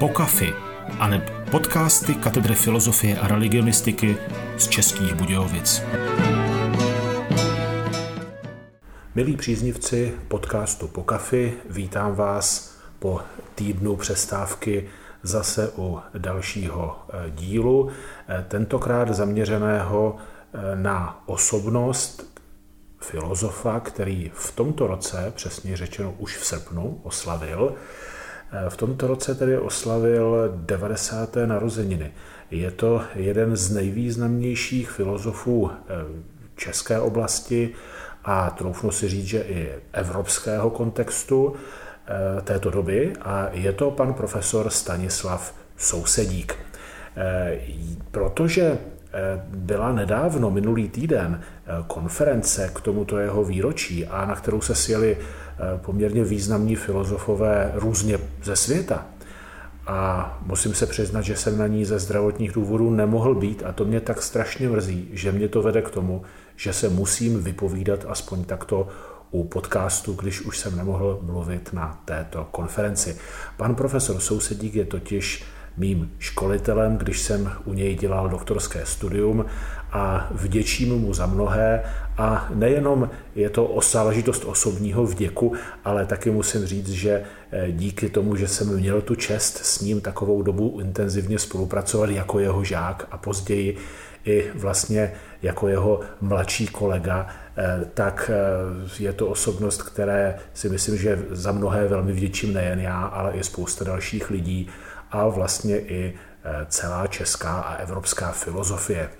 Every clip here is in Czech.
Pokafy, aneb podcasty Katedry filozofie a religionistiky z Českých Budějovic. Milí příznivci podcastu Pokafy, vítám vás po týdnu přestávky zase u dalšího eh, dílu, eh, tentokrát zaměřeného eh, na osobnost filozofa, který v tomto roce, přesně řečeno už v srpnu, oslavil v tomto roce tedy oslavil 90. narozeniny. Je to jeden z nejvýznamnějších filozofů eh, české oblasti a troufnu si říct, že i evropského kontextu eh, této doby a je to pan profesor Stanislav Sousedík. Eh, protože byla nedávno, minulý týden, konference k tomuto jeho výročí a na kterou se sjeli Eh, poměrně významní filozofové různě ze světa. A musím se přiznat, že jsem na ní ze zdravotních důvodů nemohl být a to mě tak strašně mrzí, že mě to vede k tomu, že se musím vypovídat aspoň takto u podcastu, když už jsem nemohl mluvit na této konferenci. Pan profesor Sousedík je totiž mým školitelem, když jsem u něj dělal doktorské studium a vděčím mu za mnohé. A nejenom je to o záležitost osobního vděku, ale taky musím říct, že eh, díky tomu, že jsem měl tu čest s ním takovou dobu intenzivně spolupracovat jako jeho žák a později i vlastně jako jeho mladší kolega, eh, tak eh, je to osobnost, které si myslím, že za mnohé velmi vděčím nejen já, ale i spousta dalších lidí a vlastně i celá česká a evropská filozofie.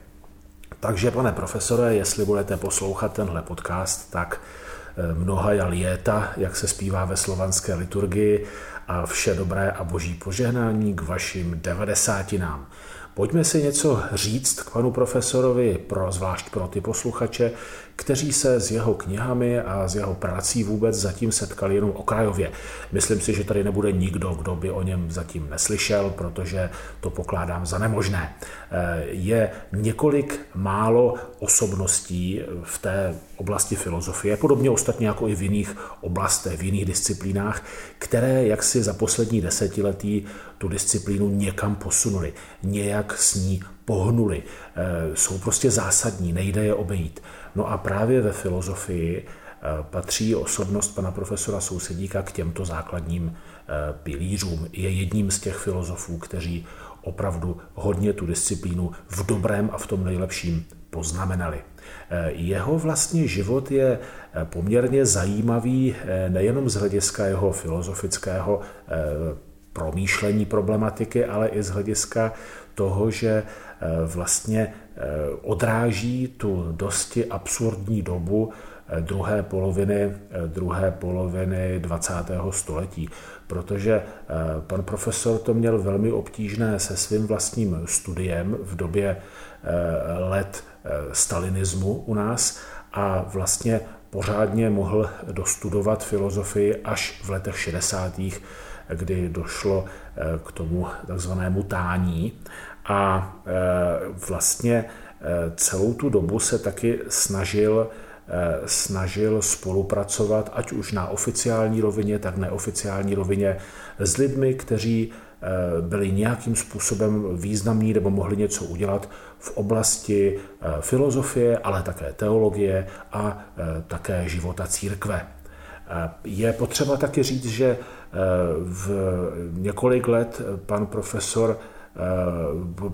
Takže, pane profesore, jestli budete poslouchat tenhle podcast, tak eh, mnoha jalieta, jak se zpívá ve slovanské liturgii, a vše dobré a boží požehnání k vašim devadesátinám. Pojďme si něco říct k panu profesorovi, pro, zvlášť pro ty posluchače, kteří se s jeho knihami a s jeho prací vůbec zatím setkali jenom okrajově. Myslím si, že tady nebude nikdo, kdo by o něm zatím neslyšel, protože to pokládám za nemožné. Eh, je několik málo osobností v té oblasti filozofie, podobně ostatně jako i v jiných oblastech, v jiných disciplínách, které jaksi za poslední desetiletí tu disciplínu někam posunuli, nějak s ní pohnuli. Eh, jsou prostě zásadní, nejde je obejít. No a právě ve filozofii eh, patří osobnost pana profesora Sousedíka k těmto základním eh, pilířům. Je jedním z těch filozofů, kteří opravdu hodně tu disciplínu v dobrém a v tom nejlepším poznamenali. Eh, jeho vlastně život je poměrně zajímavý nejenom z hlediska jeho filozofického promýšlení problematiky, ale i z hlediska toho, že vlastně Eh, odráží tu dosti absurdní dobu eh, druhé poloviny, eh, druhé poloviny 20. století, protože pan profesor to měl velmi obtížné se svým vlastním studiem v době let stalinismu u nás a vlastně pořádně mohl dostudovat filozofii až v letech 60., kdy došlo k tomu takzvanému tání a e, vlastně e, celou tu dobu se taky snažil e, snažil spolupracovat, ať už na oficiální rovině, tak neoficiální rovině, s lidmi, kteří byli nějakým způsobem významní nebo mohli něco udělat v oblasti filozofie, ale také teologie a také života církve. Je potřeba taky říct, že v několik let pan profesor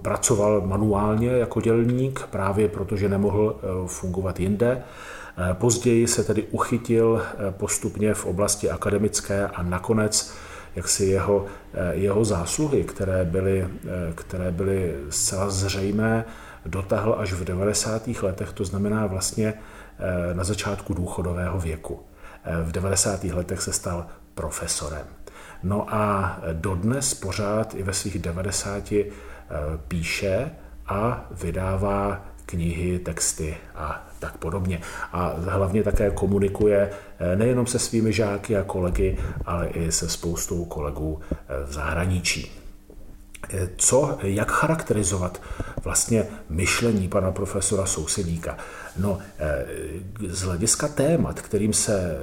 pracoval manuálně jako dělník, právě protože nemohl eh, fungovat jinde. Eh, později se tedy uchytil postupně v oblasti akademické a nakonec jak si jeho, jeho zásluhy, které byly, které byly zcela zřejmé, dotáhl až v 90. letech, to znamená vlastně na začátku důchodového věku. V 90. letech se stal profesorem. No a dodnes pořád i ve svých 90 eh, píše a vydává knihy, texty a tak podobně. A hlavně také komunikuje eh, nejenom se svými žáky a kolegy, ale i se spoustou kolegů eh, v zahraničí. Co, jak charakterizovat vlastně myšlení pana profesora Sousedíka. No, z hlediska témat, kterým se,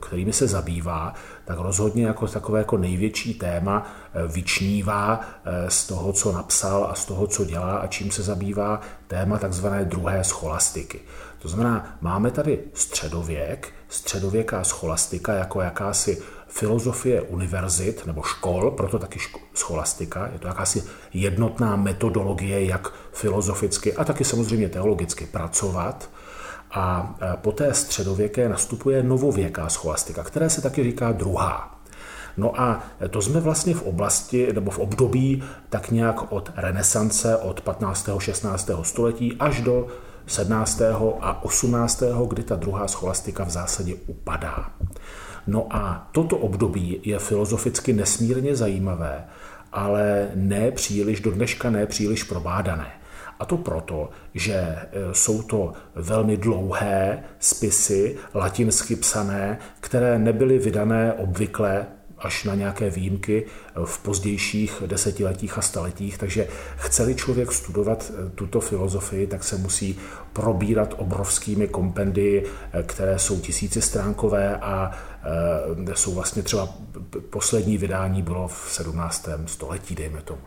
kterými se zabývá, tak rozhodně jako takové jako největší téma vyčnívá z toho, co napsal a z toho, co dělá a čím se zabývá téma takzvané druhé scholastiky. To znamená, máme tady středověk, středověká scholastika jako jakási filozofie univerzit nebo škol, proto taky scholastika, je to jakási jednotná metodologie, jak filozoficky a taky samozřejmě teologicky pracovat. A e, po té středověké nastupuje novověká scholastika, která se taky říká druhá. No a to jsme vlastně v oblasti nebo v období tak nějak od renesance, od 15. 16. století až do 17. a 18., kdy ta druhá scholastika v zásadě upadá. No a toto období je filozoficky nesmírně zajímavé, ale ne příliš, do dneška ne příliš probádané. A to proto, že e, jsou to velmi dlouhé spisy, latinsky psané, které nebyly vydané obvykle až na nějaké výjimky v pozdějších desetiletích a staletích. Takže chceli člověk studovat eh, tuto filozofii, tak se musí probírat obrovskými kompendii, eh, které jsou tisícistránkové a eh, jsou vlastně třeba poslední vydání bylo v 17. století, dejme tomu.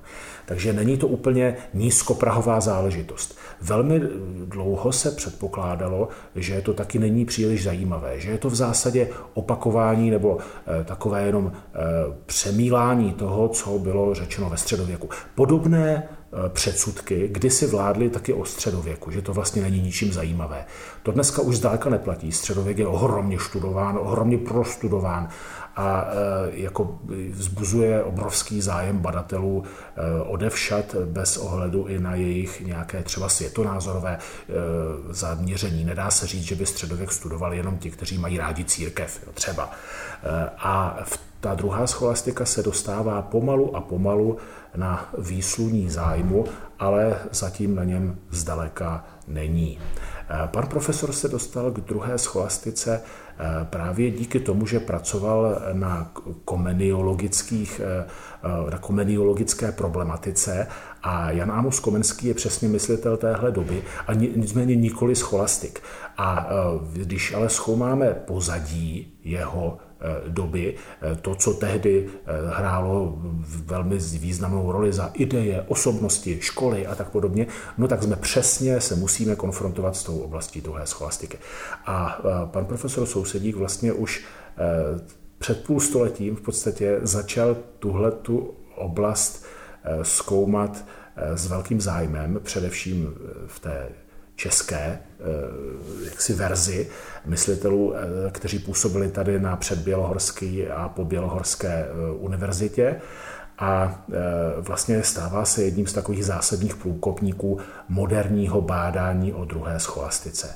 Takže není to úplně nízkoprahová záležitost. Velmi dlouho se předpokládalo, že to taky není příliš zajímavé, že je to v zásadě opakování nebo takové jenom přemílání toho, co bylo řečeno ve středověku. Podobné Eh, předsudky, kdy si vládli taky o středověku, že to vlastně není ničím zajímavé. To dneska už zdáleka neplatí. Středověk je ohromně študován, ohromně prostudován a eh, jako vzbuzuje obrovský zájem badatelů eh, odevšat bez ohledu i na jejich nějaké třeba světonázorové zaměření. Nedá se říct, že by středověk studoval jenom ti, kteří mají rádi církev, třeba. A ta druhá scholastika se dostává pomalu a pomalu na výsluní zájmu, ale zatím na něm zdaleka není. Pan profesor se dostal k druhé scholastice právě díky tomu, že pracoval na komeniologických, na komeniologické problematice a Jan Amos Komenský je přesně myslitel téhle doby a nicméně nikoli scholastik. A když ale zkoumáme pozadí jeho Eh, doby. Eh, to, co tehdy eh, hrálo velmi významnou roli za ideje, osobnosti, školy a tak podobně, no tak jsme přesně se musíme konfrontovat s tou oblastí druhé scholastiky. A pan profesor Sousedík vlastně už před půl stoletím v podstatě začal tuhle tu oblast zkoumat s velkým zájmem, především v té české jaksi verzi myslitelů, eh, kteří působili tady na předbělohorské a po Bělohorské eh, univerzitě a eh, vlastně stává se jedním z takových zásadních průkopníků moderního bádání o druhé scholastice.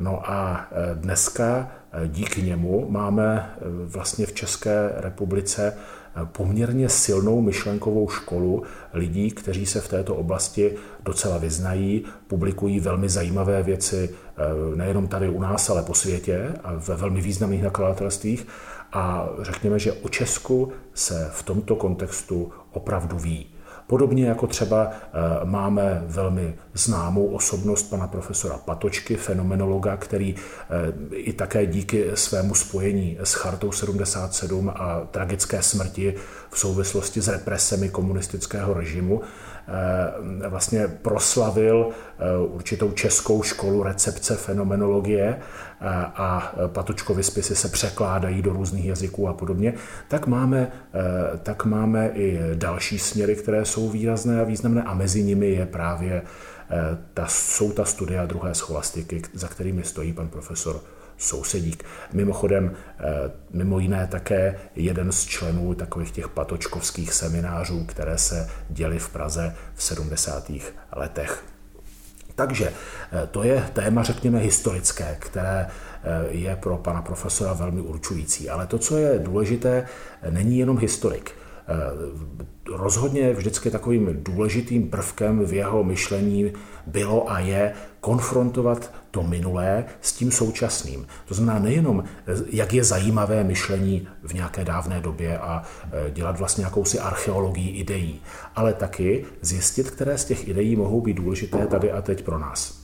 No a dneska díky němu máme vlastně v České republice poměrně silnou myšlenkovou školu lidí, kteří se v této oblasti docela vyznají, publikují velmi zajímavé věci eh, nejenom tady u nás, ale po světě a ve velmi významných nakladatelstvích. A řekněme, že o Česku se v tomto kontextu opravdu ví. Podobně jako třeba eh, máme velmi známou osobnost pana profesora Patočky, fenomenologa, který eh, i také díky svému spojení s Chartou 77 a tragické smrti v souvislosti s represemi komunistického režimu vlastně proslavil eh, určitou českou školu recepce fenomenologie eh, a Patočkovy spisy se překládají do různých jazyků a podobně, tak máme, tak máme i další směry, které jsou výrazné a významné a mezi nimi je právě ta, jsou ta studia druhé scholastiky, za kterými stojí pan profesor sousedík. Mimochodem, eh, mimo jiné také jeden z členů takových těch patočkovských seminářů, které se děly v Praze v 70. letech. Takže eh, to je téma, řekněme, historické, které eh, je pro pana profesora velmi určující. Ale to, co je důležité, není jenom historik. Rozhodně vždycky takovým důležitým prvkem v jeho myšlení bylo a je konfrontovat to minulé s tím současným. To znamená nejenom, jak je zajímavé myšlení v nějaké dávné době a e, dělat vlastně jakousi archeologii ideí, ale taky zjistit, které z těch ideí mohou být důležité tady a teď pro nás.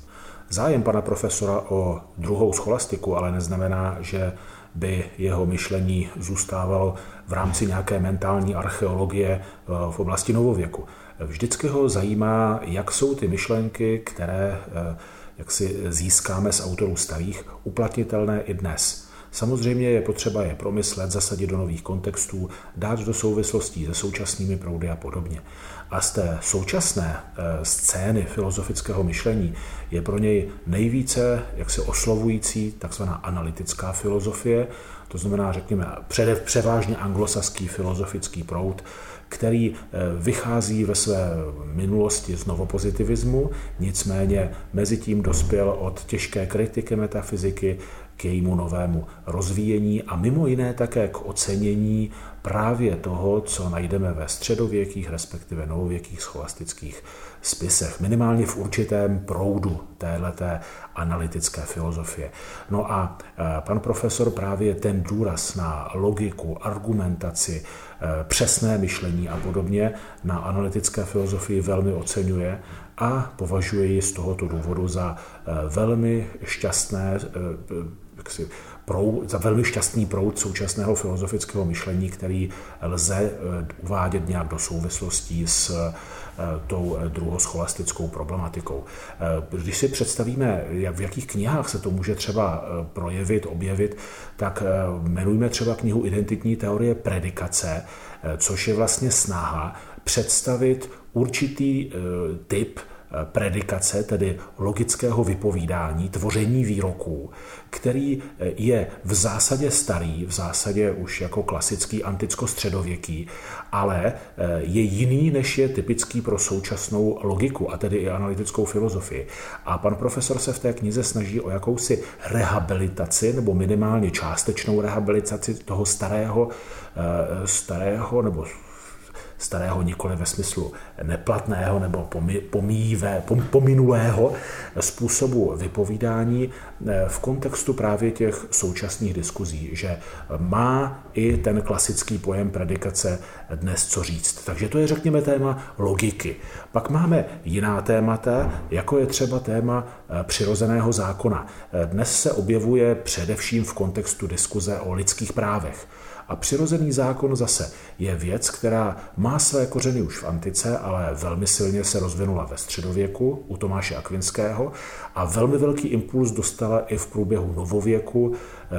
Zájem pana profesora o druhou scholastiku ale neznamená, že by jeho myšlení zůstávalo v rámci nějaké mentální archeologie e, v oblasti novověku. Vždycky ho zajímá, jak jsou ty myšlenky, které e, jak si získáme z autorů starých, uplatnitelné i dnes. Samozřejmě je potřeba je promyslet, zasadit do nových kontextů, dát do souvislostí se současnými proudy a podobně. A z té současné eh, scény filozofického myšlení je pro něj nejvíce jaksi oslovující takzvaná analytická filozofie, to znamená, řekněme, přede, převážně anglosaský filozofický proud, který eh, vychází ve své minulosti z novopozitivismu, nicméně mezi tím dospěl od těžké kritiky metafyziky k jejímu novému rozvíjení a mimo jiné také k ocenění právě toho, co najdeme ve středověkých, respektive novověkých scholastických spisech, minimálně v určitém proudu téhleté analytické filozofie. No a e, pan profesor právě ten důraz na logiku, argumentaci, e, přesné myšlení a podobně na analytické filozofii velmi oceňuje a považuje ji z tohoto důvodu za e, velmi šťastné jaksi, proud, za velmi šťastný proud současného filozofického myšlení, který lze uvádět nějak do souvislostí s Eh, tou eh, druhoscholastickou problematikou. Eh, když si představíme, jak v jakých knihách se to může třeba projevit, objevit, tak jmenujme třeba knihu Identitní teorie predikace, což je vlastně snaha představit určitý typ predikace, tedy logického vypovídání, tvoření výroků, který je v zásadě starý, v zásadě už jako klasický anticko-středověký, ale eh, je jiný, než je typický pro současnou logiku, a tedy i analytickou filozofii. A pan profesor se v té knize snaží o jakousi rehabilitaci, nebo minimálně částečnou rehabilitaci toho starého, eh, starého nebo starého nikoli ve smyslu neplatného nebo pomíjivé, pominulého způsobu vypovídání eh, v kontextu právě těch současných diskuzí, že má i ten klasický pojem predikace dnes co říct. Takže to je, řekněme, téma logiky. Pak máme jiná témata, jako je třeba téma eh, přirozeného zákona. Eh, dnes se objevuje především v kontextu diskuze o lidských právech. A přirozený zákon zase je věc, která má své kořeny už v antice, ale velmi silně se rozvinula ve středověku u Tomáše Akvinského a velmi velký impuls dostala i v průběhu novověku,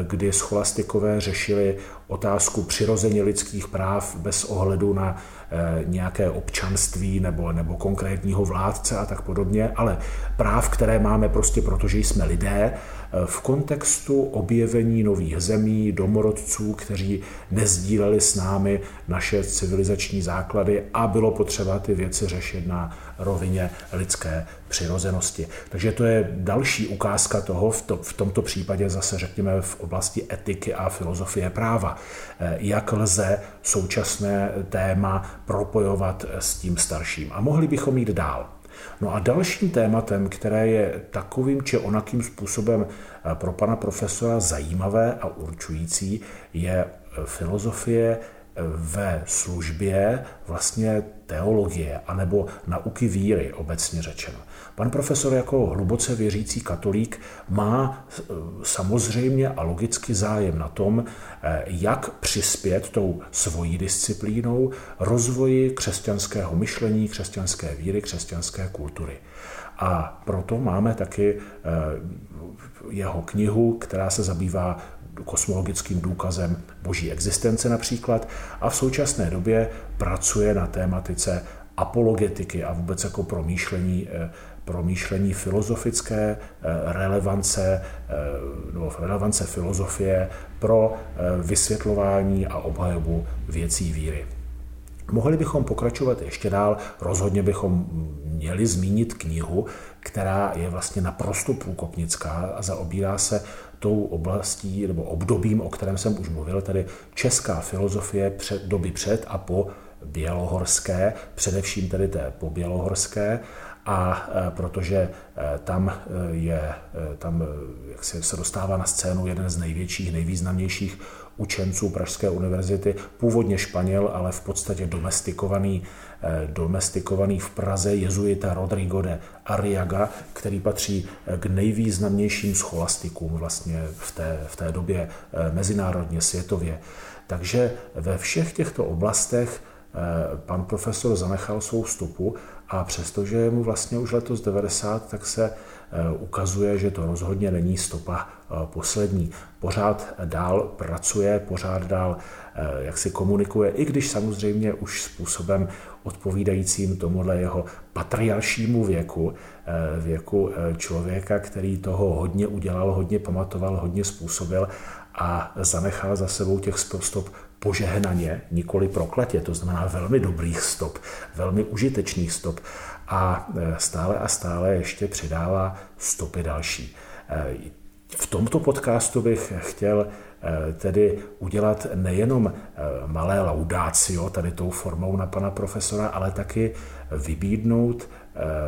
kdy scholastikové řešili otázku přirozeně lidských práv bez ohledu na eh, nějaké občanství nebo, nebo konkrétního vládce a tak podobně, ale práv, které máme prostě proto, že jsme lidé, eh, v kontextu objevení nových zemí, domorodců, kteří nezdíleli s námi naše civilizační základy a bylo potřeba ty věci řešit na rovině lidské přirozenosti. Takže to je další ukázka toho, v, to, v tomto případě zase řekněme v oblasti etiky a filozofie práva, eh, jak lze současné téma propojovat s tím starším. A mohli bychom jít dál. No a dalším tématem, které je takovým či onakým způsobem eh, pro pana profesora zajímavé a určující, je eh, filozofie ve službě vlastně teologie anebo nauky víry obecně řečeno. Pan profesor jako hluboce věřící katolík má e, samozřejmě a logicky zájem na tom, e, jak přispět tou svojí disciplínou rozvoji křesťanského myšlení, křesťanské víry, křesťanské kultury. A proto máme taky e, jeho knihu, která se zabývá kosmologickým důkazem boží existence například a v současné době pracuje na tématice apologetiky a vůbec jako promýšlení, eh, promýšlení filozofické eh, relevance, nebo relevance filozofie pro vysvětlování a obhajobu věcí víry. Mohli bychom pokračovat ještě dál, rozhodně bychom měli zmínit knihu, která je vlastně naprosto průkopnická a zaobírá se tou oblastí nebo obdobím, o kterém jsem už mluvil, tedy česká filozofie před, doby před a po bělohorské, především tedy té pobělohorské, a protože tam je, tam jak se, se dostává na scénu jeden z největších, nejvýznamnějších učenců Pražské univerzity, původně Španěl, ale v podstatě domestikovaný, domestikovaný v Praze jezuita Rodrigo de Arriaga, který patří k nejvýznamnějším scholastikům vlastně v té, v té době mezinárodně, světově. Takže ve všech těchto oblastech pan profesor zanechal svou stopu a přestože je mu vlastně už letos 90, tak se Eh, ukazuje, že to rozhodně není stopa eh, poslední. Pořád dál pracuje, pořád dál eh, jak si komunikuje, i když samozřejmě už způsobem odpovídajícím tomuhle jeho patriaršímu věku, věku člověka, který toho hodně udělal, hodně pamatoval, hodně způsobil a zanechal za sebou těch stop požehnaně, nikoli prokletě, to znamená velmi dobrých stop, velmi užitečných stop a e, stále a stále ještě přidává stopy další. E, v tomto podcastu bych chtěl e, tedy udělat nejenom malé laudácio tady tou formou na pana profesora, ale taky vybídnout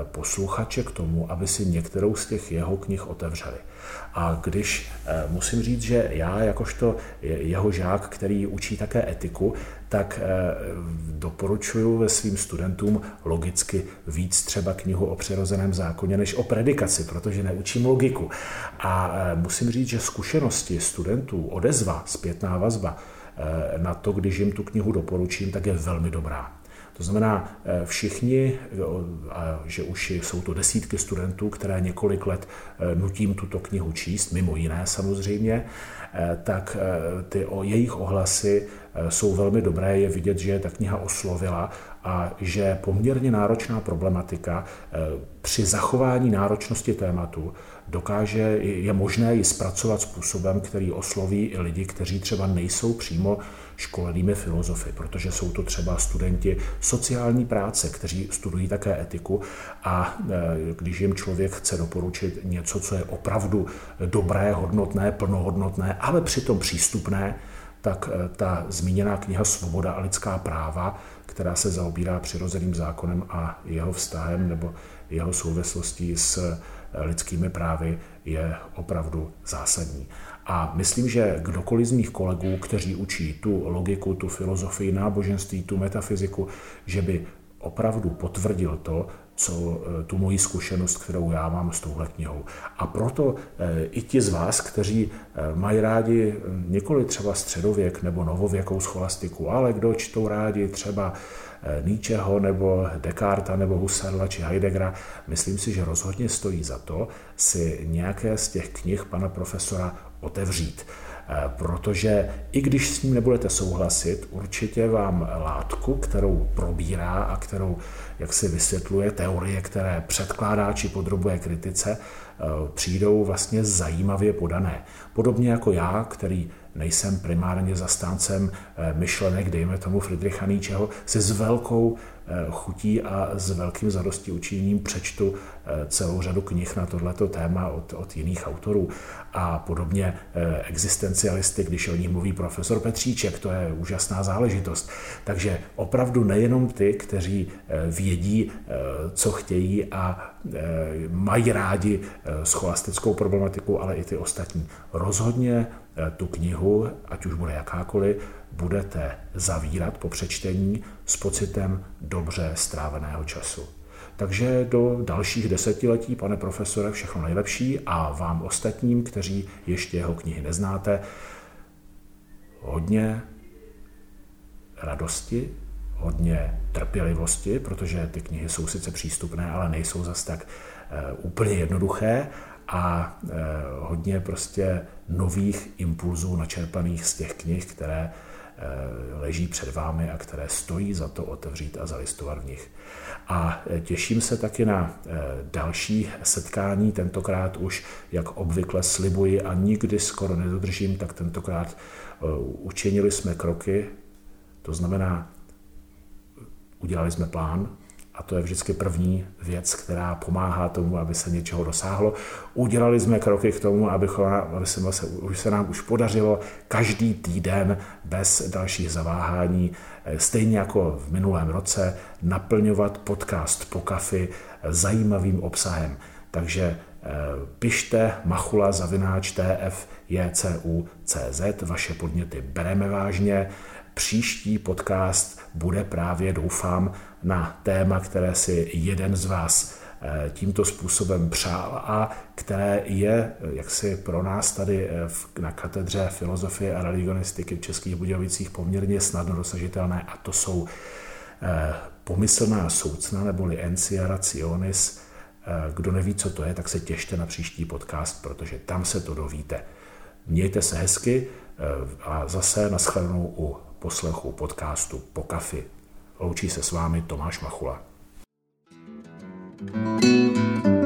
posluchače k tomu, aby si některou z těch jeho knih otevřeli. A když musím říct, že já jakožto jeho žák, který učí také etiku, tak eh, doporučuji ve svým studentům logicky víc třeba knihu o přirozeném zákoně než o predikaci, protože neučím logiku. A eh, musím říct, že zkušenosti studentů, odezva, zpětná vazba eh, na to, když jim tu knihu doporučím, tak je velmi dobrá. To znamená, všichni, že už jsou to desítky studentů, které několik let nutím tuto knihu číst, mimo jiné samozřejmě, tak ty o jejich ohlasy Eh, jsou velmi dobré, je vidět, že ta kniha oslovila a že poměrně náročná problematika eh, při zachování náročnosti tématu dokáže, je možné ji zpracovat způsobem, který osloví i lidi, kteří třeba nejsou přímo školenými filozofy, protože jsou to třeba studenti sociální práce, kteří studují také etiku a eh, když jim člověk chce doporučit něco, co je opravdu dobré, hodnotné, plnohodnotné, ale přitom přístupné, tak eh, ta zmíněná kniha Svoboda a lidská práva, která se zaobírá přirozeným zákonem a jeho vztahem nebo jeho souvislostí s eh, lidskými právy, je opravdu zásadní. A myslím, že kdokoliv z mých kolegů, kteří učí tu logiku, tu filozofii, náboženství, tu metafyziku, že by opravdu potvrdil to, co eh, tu moji zkušenost, kterou já mám s touhle knihou. A proto eh, i ti z vás, kteří eh, mají rádi nikoli třeba středověk nebo novověkou scholastiku, ale kdo čtou rádi třeba Nietzscheho nebo Descarta nebo Husserla či Heideggera, myslím si, že rozhodně stojí za to si nějaké z těch knih pana profesora otevřít. Protože i když s ním nebudete souhlasit, určitě vám látku, kterou probírá a kterou jak si vysvětluje teorie, které předkládá či podrobuje kritice, eh, přijdou vlastně zajímavě podané. Podobně jako já, který nejsem primárně zastáncem eh, myšlenek, dejme tomu Friedricha Nietzscheho, si s velkou eh, chutí a s velkým zadosti učiněním přečtu celou řadu knih na tohleto téma od, od jiných autorů. A podobně existencialisty, když o nich mluví profesor Petříček, to je úžasná záležitost. Takže opravdu nejenom ty, kteří vědí, eh, co chtějí a eh, mají rádi eh, scholastickou problematiku, ale i ty ostatní. Rozhodně tu knihu, ať už bude jakákoliv, budete zavírat po přečtení s pocitem dobře stráveného času. Takže do dalších desetiletí, pane profesore, všechno nejlepší a vám ostatním, kteří ještě jeho knihy neznáte, hodně radosti hodně trpělivosti, protože ty knihy jsou sice přístupné, ale nejsou zas tak eh, úplně jednoduché a eh, hodně prostě nových impulzů načerpaných z těch knih, které eh, leží před vámi a které stojí za to otevřít a zalistovat v nich. A těším se taky na další setkání, tentokrát už, jak obvykle slibuji a nikdy skoro nedodržím, tak tentokrát učinili jsme kroky, to znamená Udělali jsme plán a to je vždycky první věc, která pomáhá tomu, aby se něčeho dosáhlo. Udělali jsme kroky k tomu, abychom, aby se, už se nám už podařilo každý týden bez dalších zaváhání, eh, stejně jako v minulém roce, naplňovat podcast po kafi zajímavým obsahem. Takže pište machula zavináč tfjcu.cz, vaše podněty bereme vážně. Příští podcast bude právě, doufám, na téma, které si jeden z vás eh, tímto způsobem přál a které je jaksi pro nás tady eh, na katedře filozofie a religionistiky v Českých Budějovicích poměrně snadno dosažitelné a to jsou eh, pomyslná soucna neboli encia rationis. Kdo neví, co to je, tak se těšte na příští podcast, protože tam se to dovíte. Mějte se hezky a zase naschledanou u poslechu podcastu Po kafi. Loučí se s vámi Tomáš Machula. thank you